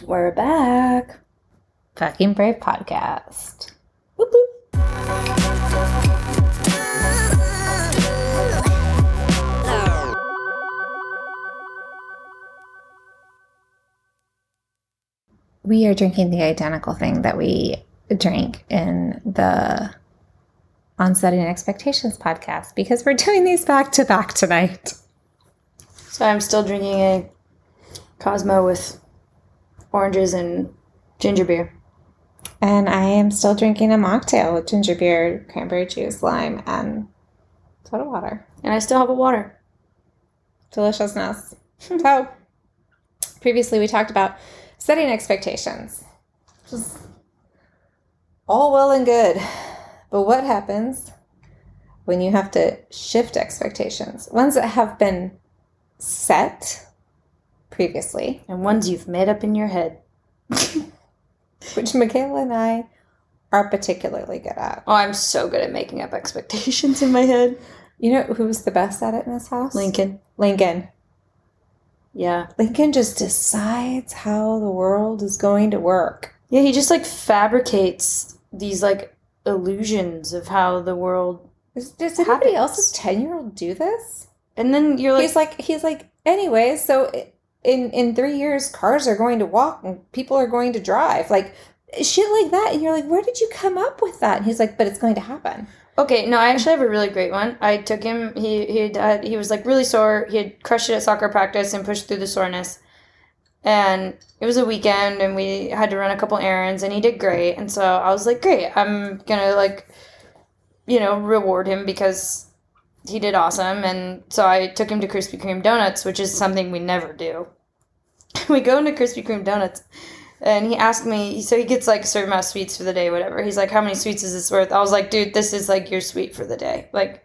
We're back. Fucking Brave Podcast. We are drinking the identical thing that we drank in the On Setting Expectations podcast because we're doing these back to back tonight. So I'm still drinking a Cosmo with oranges and ginger beer. And I am still drinking a mocktail with ginger beer, cranberry juice, lime, and soda water. And I still have a water. Deliciousness. so, oh. previously we talked about setting expectations. Just all well and good. But what happens when you have to shift expectations? Ones that have been set previously, And ones you've made up in your head. which Michaela and I are particularly good at. Oh, I'm so good at making up expectations in my head. You know who's the best at it in this house? Lincoln. Lincoln. Yeah. Lincoln just decides how the world is going to work. Yeah, he just like fabricates these like illusions of how the world Does, does anybody else's 10 year old do this? and then you're like he's like, he's like, anyways, so in, in three years, cars are going to walk and people are going to drive. Like, shit like that. And you're like, where did you come up with that? And he's like, but it's going to happen. Okay, no, I actually have a really great one. I took him. He he had, uh, he was like really sore. He had crushed it at soccer practice and pushed through the soreness. And it was a weekend, and we had to run a couple errands, and he did great. And so I was like, great, I'm gonna like, you know, reward him because he did awesome. And so I took him to Krispy Kreme donuts, which is something we never do. we go into Krispy Kreme donuts, and he asked me, so he gets like a certain amount of sweets for the day, whatever. He's like, how many sweets is this worth? I was like, dude, this is like your sweet for the day. Like,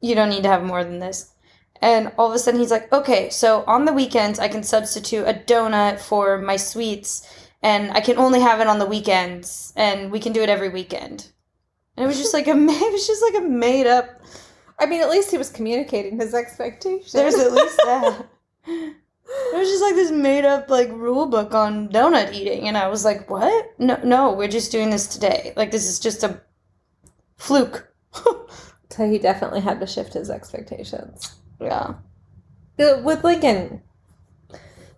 you don't need to have more than this. And all of a sudden he's like, okay, so on the weekends I can substitute a donut for my sweets, and I can only have it on the weekends, and we can do it every weekend. And it was just like a, it was just like a made up. I mean, at least he was communicating his expectations. There's at least that. It was just like this made up like rule book on donut eating, and I was like, "What? No, no, we're just doing this today. Like this is just a fluke." so he definitely had to shift his expectations. yeah, With Lincoln,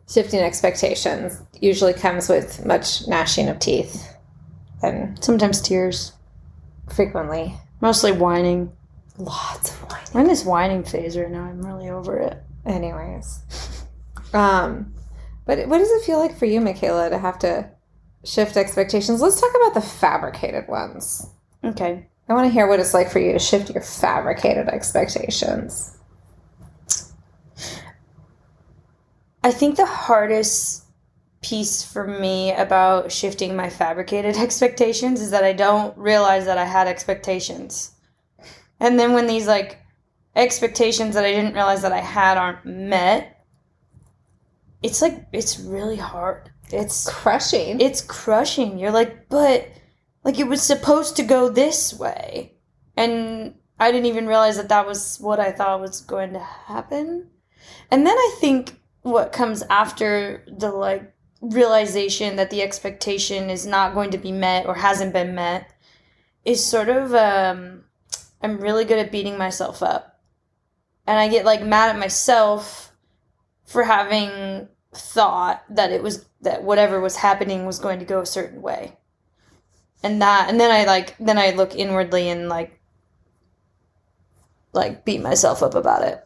shifting expectations usually comes with much gnashing of teeth and sometimes tears, frequently mostly whining. Lots of wine. I'm in this whining phase right now. I'm really over it. Anyways. Um, but what does it feel like for you, Michaela, to have to shift expectations? Let's talk about the fabricated ones. Okay. I want to hear what it's like for you to shift your fabricated expectations. I think the hardest piece for me about shifting my fabricated expectations is that I don't realize that I had expectations. And then when these like expectations that I didn't realize that I had aren't met, it's like it's really hard. It's Crushing. it's crushing. You're like, but like it was supposed to go this way. And I didn't even realize that that was what I thought was going to happen. And then I think what comes after the like realization that the expectation is not going to be met or hasn't been met is sort of um I'm really good at beating myself up. And I get like mad at myself for having thought that it was that whatever was happening was going to go a certain way. And that and then I like then I look inwardly and like like beat myself up about it.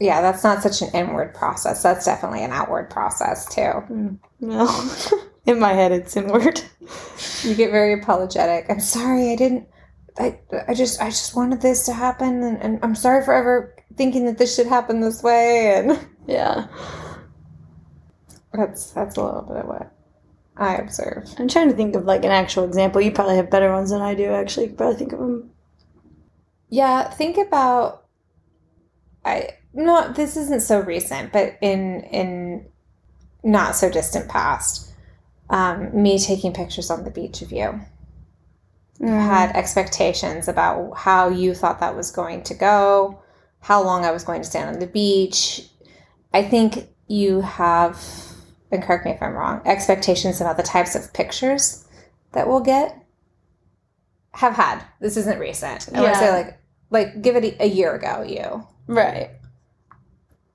yeah, that's not such an inward process. That's definitely an outward process, too. Mm, no. In my head it's inward. You get very apologetic. I'm sorry, I didn't. I, I just I just wanted this to happen, and, and I'm sorry for ever thinking that this should happen this way. And Yeah. that's that's a little bit of what I observe. I'm trying to think of like an actual example. You probably have better ones than I do actually. You probably think of them. Yeah, think about I not this isn't so recent, but in in not so distant past, um, me taking pictures on the beach of you. Had expectations about how you thought that was going to go, how long I was going to stand on the beach. I think you have and correct me if I'm wrong, expectations about the types of pictures that we'll get have had. This isn't recent. I would say like like give it a, a year ago, you. Right.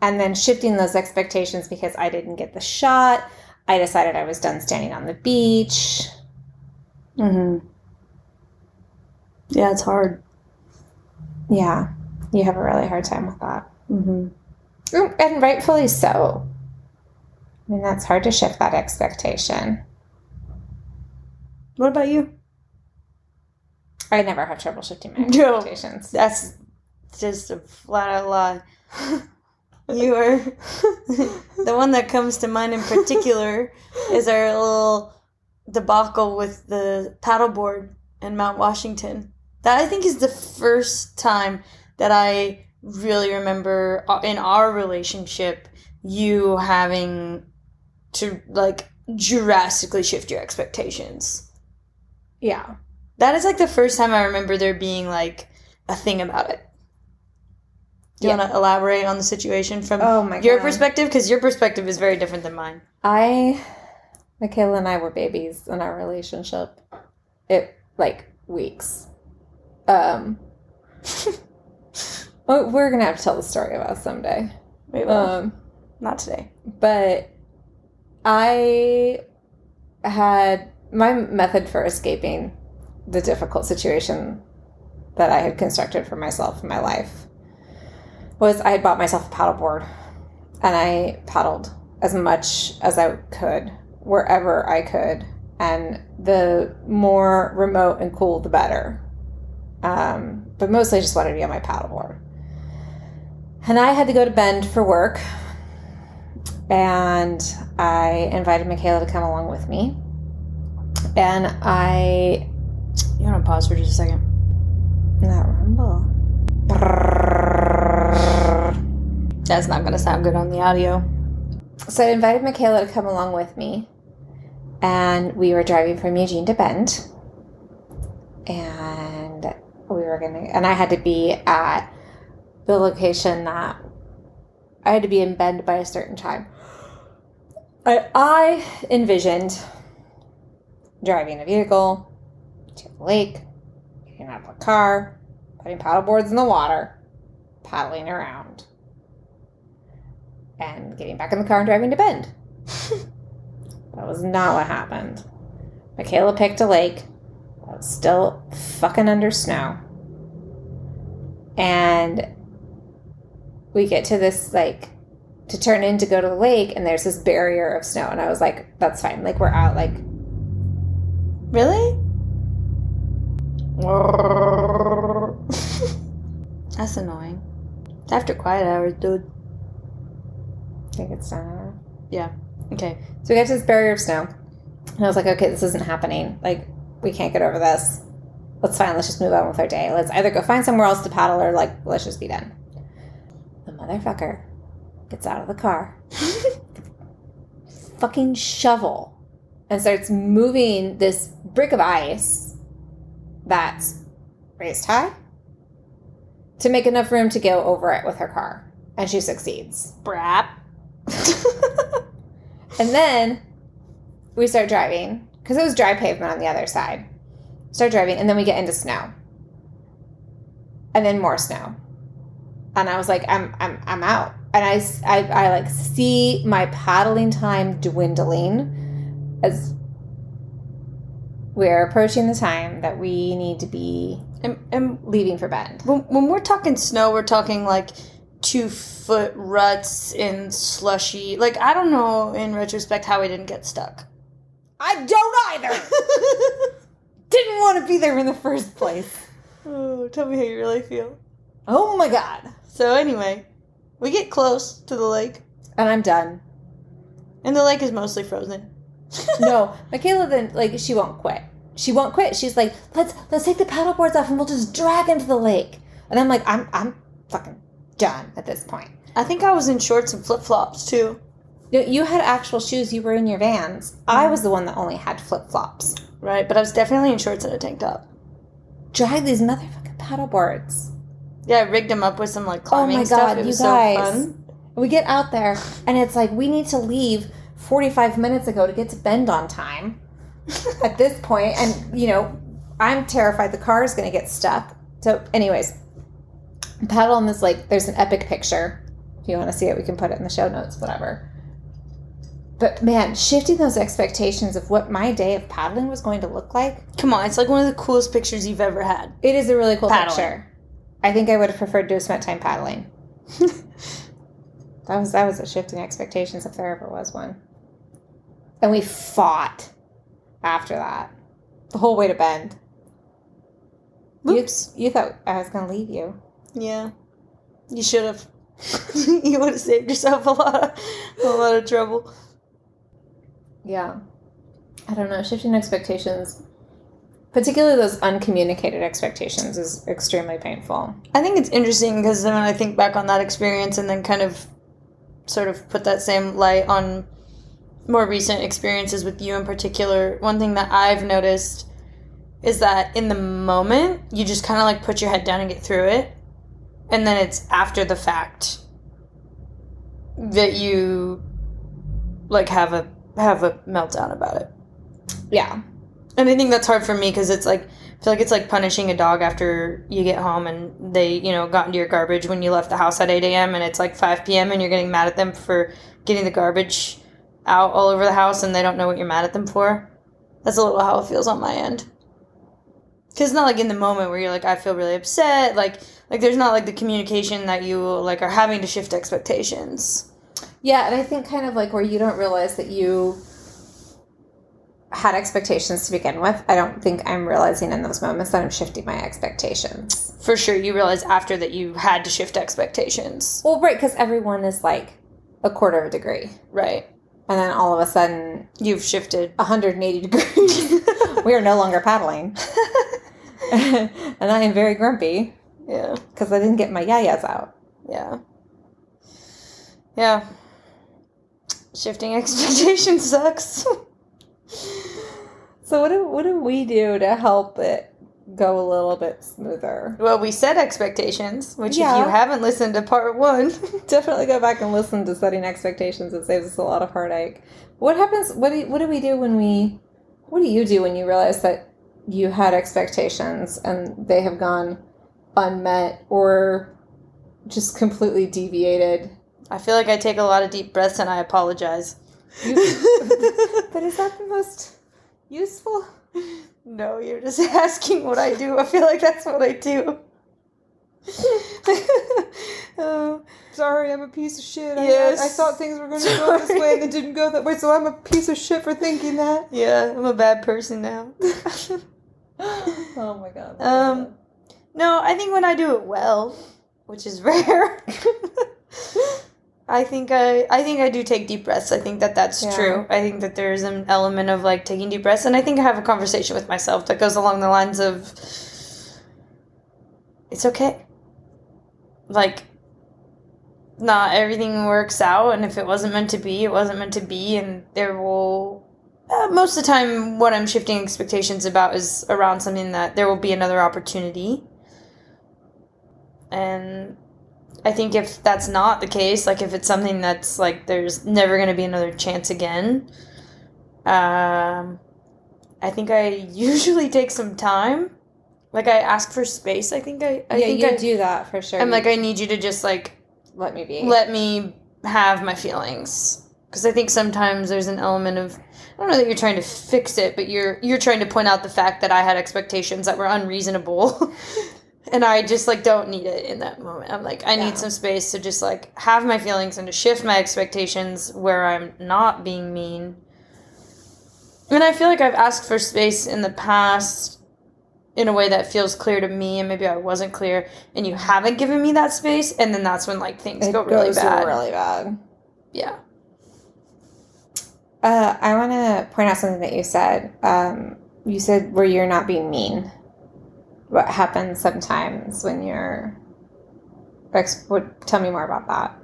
And then shifting those expectations because I didn't get the shot. I decided I was done standing on the beach. Mm-hmm. Yeah, it's hard. Yeah. You have a really hard time with that. Mm-hmm. Mm, And rightfully so. I mean, that's hard to shift that expectation. What about you? I never have trouble shifting my No. expectations. That's just a flat out lie. You are the one that comes to mind in particular is our little debacle with the paddleboard in Mount Washington. That I think is the first time that I really remember uh, in our relationship you having to like drastically shift your expectations. Yeah. That is like the first time I remember there being like a thing about it. Do you Yeah. want to elaborate on the situation from Oh your God. perspective? Because your perspective is very different than mine. I, Michaela and I were babies in our relationship. It like weeks. Um, we're gonna have to tell the story about someday. Wait, well, Um, not today. but I had my method for escaping the difficult situation that I had constructed for myself in my life was I had bought myself a paddleboard and I paddled as much as I could wherever I could and the more remote and cool the better um, but mostly I just wanted to be on my paddleboard and I had to go to Bend for work and I invited Michaela to come along with me. And I You want to pause for just a second? that rumble. That's not going to sound good on the audio. So I invited Michaela to come along with me, and we were driving from Eugene to Bend, and we were gonna, and I had to be at the location that I had to be in Bend by a certain time. I, I envisioned driving a vehicle to the lake, getting out of the car, putting paddle boards in the water, paddling around, and getting back in the car and driving to Bend. that was not what happened. Michaela picked a lake that was still fucking under snow. And we get to this, like, to turn in to go to the lake, and there's this barrier of snow. And I was like, that's fine. Like, we're out, like, Really? That's annoying. It's after quiet hours, dude. I think it's yeah Okay. So we get to this barrier of snow. And I was like, okay, this isn't happening. Like, we can't get over this. Let's fine, let's just move on with our day. Let's either go find somewhere else to paddle or like let's just be done. The motherfucker gets out of the car, fucking shovel, and starts moving this brick of ice that's raised high to make enough room to go over it with her car. And she succeeds. Brap. And then we start driving because it was dry pavement on the other side. Start driving, and then we get into snow, and then more snow. And I was like, I'm, I'm, I'm out. And I I, I like see my paddling time dwindling as we're approaching the time that we need to be and, and leaving for Bend. when, when we're talking snow, we're talking like two foot ruts in slushy. Like, I don't know in retrospect how we didn't get stuck. I don't either. Be there in the first place. oh, tell me how you really feel. Oh my god. So, anyway, we get close to the lake, And I'm done. and the lake is mostly frozen. no, Michaela then like she won't quit. She won't quit. She's like, let's let's take the paddle boards off and we'll just drag into the lake. And I'm like, I'm I'm fucking done at this point. I think I was in shorts and flip flops too. You- You had actual shoes. You were in your Vans. I mm-hmm. was the one that only had flip flops. Right, but I was definitely in shorts and a tank top. Drag these motherfucking paddle boards. Yeah, I rigged them up with some like climbing Oh my stuff. God, It you guys. so fun. We get out there and it's like we need to leave 45 minutes ago to get to Bend on time at this point, and you know, I'm terrified the car is going to get stuck. So, anyways, paddle on this lake. There's an epic picture. If you want to see it, we can put it in the show notes, whatever. But man, shifting those expectations of what my day of paddling was going to look like, Come on, it's like one of the coolest pictures you've ever had. it is a really cool Paddling. picture. I think I would have preferred to have spent time paddling. that was that was a shifting expectations if there ever was one. And we fought after that. The whole way to Bend. You, Oops. you thought I was gonna leave you. Yeah, you should have. you would have saved yourself a lot, of, a lot of trouble. Yeah. I don't know, shifting expectations particularly those uncommunicated expectations is extremely painful. I think it's interesting because then when I think back on that experience and then kind of sort of put that same light on more recent experiences with you in particular, one thing that I've noticed is that in the moment, you just kind of like put your head down and get through it. And then it's after the fact that you like have a have a meltdown about it. Yeah. And I think that's hard for me because it's like I feel like it's like punishing a dog after you get home and they you know got into your garbage when you left the house at eight a.m. and it's like five p.m. and you're getting mad at them for getting the garbage out all over the house and they don't know what you're mad at them for. That's a little how it feels on my end. Cause it's not like in the moment where you're like I feel really upset like like there's not like the communication that you like are having to shift expectations. Yeah, and I think kind of like where you don't realize that you had expectations to begin with. I don't think I'm realizing in those moments that I'm shifting my expectations. For sure, you realize after that you had to shift expectations. Well, right, because everyone is like a quarter of a degree. Right. And then all of a sudden, You've shifted 180 degrees. we are no longer paddling. and I am very grumpy Yeah. because I didn't get my yayas out. Yeah. Yeah. Shifting expectations sucks. So what do what do we do to help it go a little bit smoother? well, we set expectations, which Yeah. if you haven't listened to part one, Definitely go back and listen to setting expectations. It saves us a lot of heartache. What happens? What do what do we do when we? What do you do when you realize that you had expectations and they have gone unmet or just completely deviated? I feel like I take a lot of deep breaths and I apologize. But is that the most useful? no, you're just asking what I do. I feel like that's what I do. Oh, Sorry, I'm a piece of shit. Yes. I, thought things were going to go this way and they didn't go that way, so I'm a piece of shit for thinking that. yeah, I'm a bad person now. oh my god. Um, No, I think when I do it well, which is rare, I think I I think I do take deep breaths. I think that that's Yeah. true. I think that there's an element of like taking deep breaths, and I think I have a conversation with myself that goes along the lines of, "It's okay." Like, not everything works out, and if it wasn't meant to be, it wasn't meant to be, and there will. Uh, most of the time, what I'm shifting expectations about is around something that there will be another opportunity. And I think if that's not the case, like if it's something that's like there's never going to be another chance again, um, I think I usually take some time. Like I ask for space. I think I, I yeah, think you I, do that for sure. I'm like I need you to just like let me be. let me have my feelings because I think sometimes there's an element of I don't know that you're trying to fix it, but you're you're trying to point out the fact that I had expectations that were unreasonable. And I just like don't need it in that moment. I'm like, I Yeah. need some space to just like have my feelings and to shift my expectations where I'm not being mean. And I feel like I've asked for space in the past in a way that feels clear to me, and maybe I wasn't clear, and you haven't given me that space, and then that's when like things it go really bad. really bad. Yeah. Uh, I want to point out something that you said. Um, you said where you're not being mean. What happens sometimes when you're? Ex- what, tell me more about that.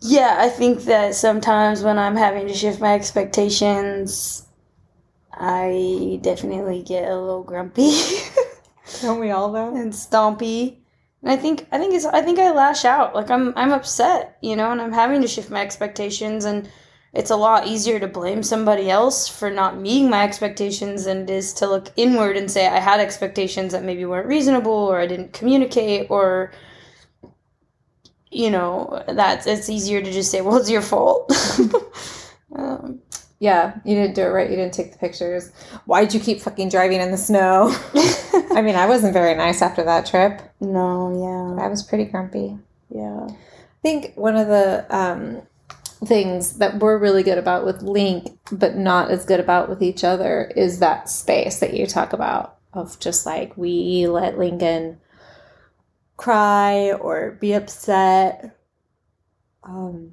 Yeah, I think that sometimes when I'm having to shift my expectations, I definitely get a little grumpy Don't we all though? and stompy. And I think I think it's I think I lash out. Like I'm I'm upset, you know, and I'm having to shift my expectations and it's a lot easier to blame somebody else for not meeting my expectations than it is to look inward and say I had expectations that maybe weren't reasonable or I didn't communicate or you know that's it's easier to just say well it's your fault um, Yeah, you didn't do it right. You didn't take the pictures. Why'd you keep fucking driving in the snow? I mean, I wasn't very nice after that trip. no yeah. I was pretty grumpy. yeah yeah I think one of the um, things that we're really good about with Link, but not as good about with each other, is that space that you talk about of just like we let Lincoln cry or be upset. Um,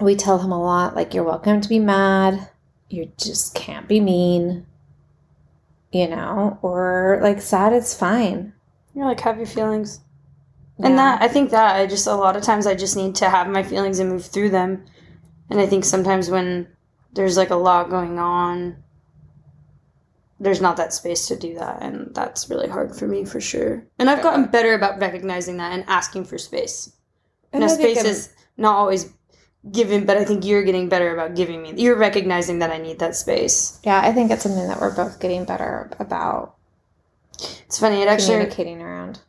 we tell him a lot, like, you're welcome to be mad. You just can't be mean, you know, or like sad, it's fine. you're like have your feelings and that i think that i just a lot of times i just need to have my feelings and move through them. And i think sometimes when there's like a lot going on there's not that space to do that. And that's really hard for me for sure. And i've gotten better about recognizing that and asking for space. And now space I'm- is not always given but i think you're getting better about giving me you're recognizing that i need that space. Yeah, I think it's something that we're both getting better about it's funny it actually communicating around.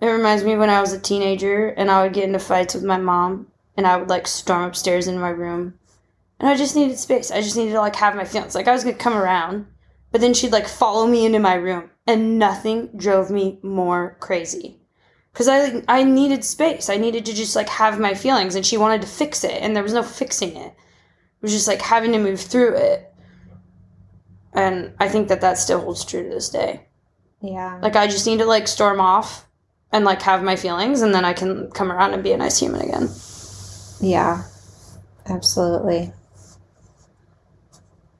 It reminds me when I was a teenager and I would get into fights with my mom and I would like storm upstairs in my room. And I just needed space. I just needed to like have my feelings. Like I was gonna come around, but then she'd like follow me into my room and nothing drove me more crazy. Cause I I needed space. I needed to just like have my feelings and she wanted to fix it and there was no fixing it. It was just like having to move through it. And I think that that still holds true to this day. Yeah. Like I just need to like storm off and like have my feelings and then I can come around and be a nice human again. Yeah. Absolutely.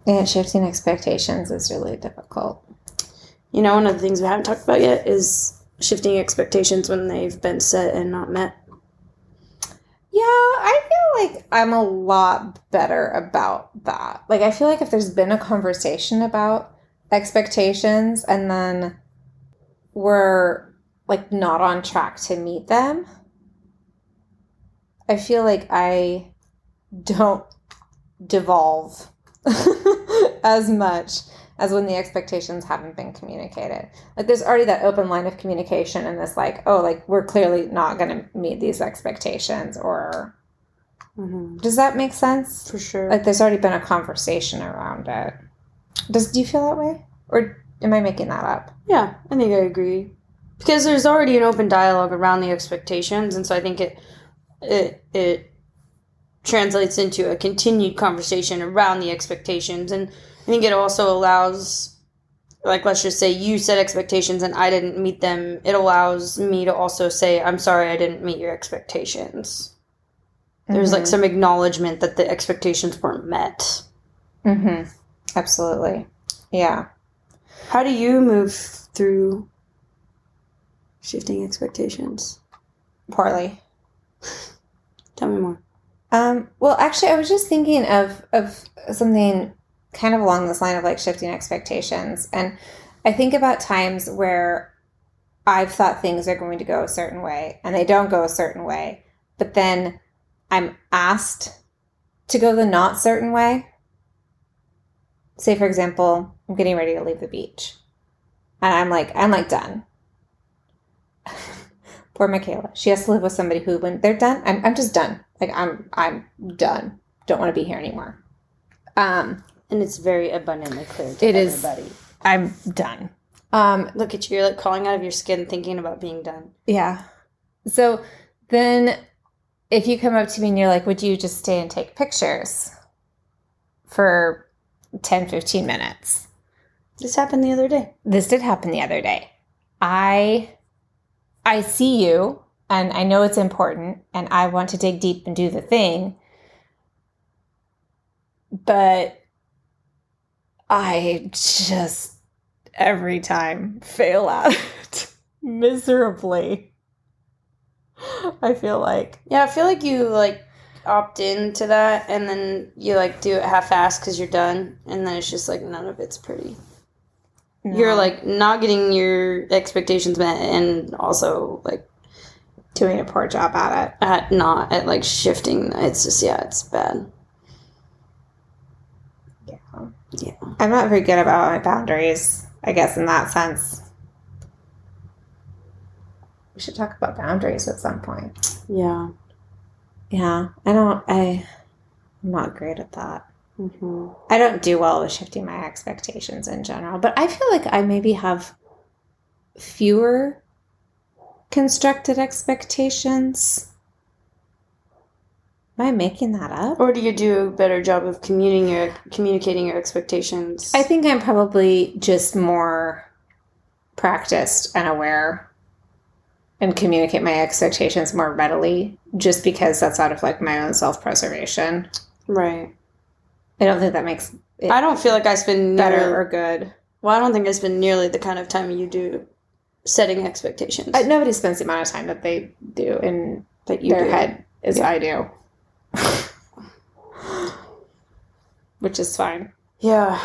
And shifting expectations is really difficult. You know, one of the things we haven't talked about yet is shifting expectations when they've been set and not met. Yeah, I feel like I'm a lot better about that. Like, I feel like if there's been a conversation about expectations and then we're like not on track to meet them, I feel like I don't devolve as much as when the expectations haven't been communicated. Like there's already that open line of communication and this like, oh, like we're clearly not going to meet these expectations or Mm-hmm. does that make sense? For sure. Like there's already been a conversation around it. Does do you feel that way? Or am I making that up? yeah, I think I agree. Because there's already an open dialogue around the expectations and so I think it it it translates into a continued conversation around the expectations and I think it also allows like let's just say you set expectations and I didn't meet them it allows me to also say I'm sorry I didn't meet your expectations there's like some acknowledgement that the expectations weren't met Mm-hmm. Absolutely. Yeah. how do you move through shifting expectations Poorly. tell me more Um, well, actually, I was just thinking of of something kind of along this line of like shifting expectations, and I think about times where I've thought things are going to go a certain way and they don't go a certain way, but then I'm asked to go the not certain way. Say, for example, I'm getting ready to leave the beach, and I'm like, I'm like done. Poor Michaela. She has to live with somebody who, when they're done, I'm, I'm just done. Like I'm, I'm done. Don't want to be here anymore. Um, and it's very abundantly clear to It is. everybody I'm done. Um, look at you you're like crawling out of your skin thinking about being done yeah. So then, if you come up to me and you're like, "Would you just stay and take pictures for 10, 15 minutes?" this happened the other day This did happen the other day. I, I see you, and I know it's important, and I want to dig deep and do the thing, but I just every time fail at it miserably. I feel like Yeah, I feel like you like opt into that and then you like do it half assed because you're done and then it's just like none of it's pretty. You're like not getting your expectations met and also like doing a poor job at it. at not at like shifting. It's just yeah, it's bad. Yeah. Yeah. I'm not very good about my boundaries, I guess, in that sense. We should talk about boundaries at some point. Yeah. Yeah, I don't, I, I'm not great at that. Hmm I don't do well with shifting my expectations in general, but I feel like I maybe have fewer constructed expectations. Am I making that up? Or do you do a better job of communicating your communicating your expectations? I think I'm probably just more practiced and aware and communicate my expectations more readily just because that's out of like my own self-preservation. right. I don't think that makes it I don't feel like I spend better or good. well. I don't think I spend nearly the kind of time you do setting expectations Uh, nobody spends the amount of time that they do in that you their do. head as Yeah. I do. Which is fine. Yeah.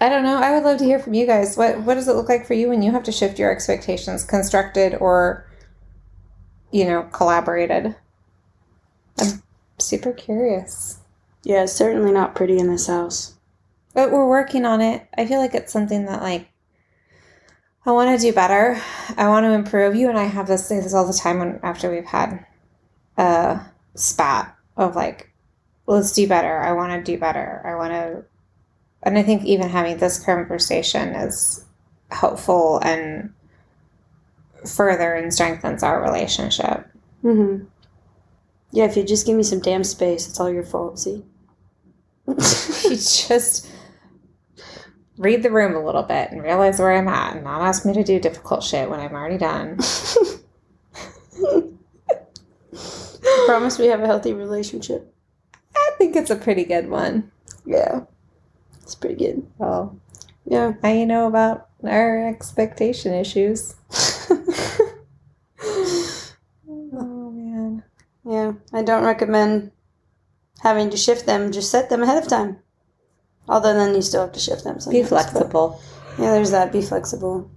I don't know. I would love to hear from you guys. What what does it look like for you when you have to shift your expectations, constructed or you know, collaborated? I'm super curious. Yeah. It's certainly not pretty in this house. But we're working on it. I feel like it's something that like I want to do better. I want to improve. You and I have this say this all the time when after we've had a spat of like, let's do better. I want to do better. I want to, and I think even having this conversation is helpful and further and strengthens our relationship. Mm-hmm. Yeah. If you just give me some damn space, it's all your fault. See. You just read the room a little bit and realize where I'm at and not ask me to do difficult shit when I'm already done. Promise we have a healthy relationship. I think it's a pretty good one. Yeah. It's pretty good. Well, Yeah. now you know about our expectation issues. Oh man. yeah. I don't recommend having to shift them. Just set them ahead of time. Although then you still have to shift them. Be sometimes, but- flexible. Yeah, there's that. Be flexible.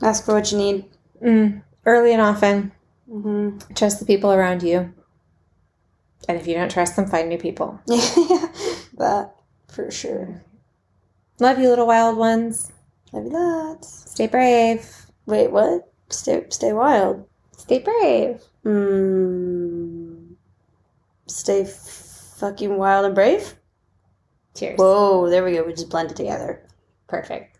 Ask for what you need. Mm, early and often. Mm-hmm. Trust the people around you. And if you don't trust them, find new people. Yeah, that for sure. Love you, little wild ones. Maybe that. Stay brave. Wait, what? Stay, stay wild. Stay brave. Hmm. Stay fucking wild and brave. Cheers. Whoa, there we go. We just blended together. Perfect.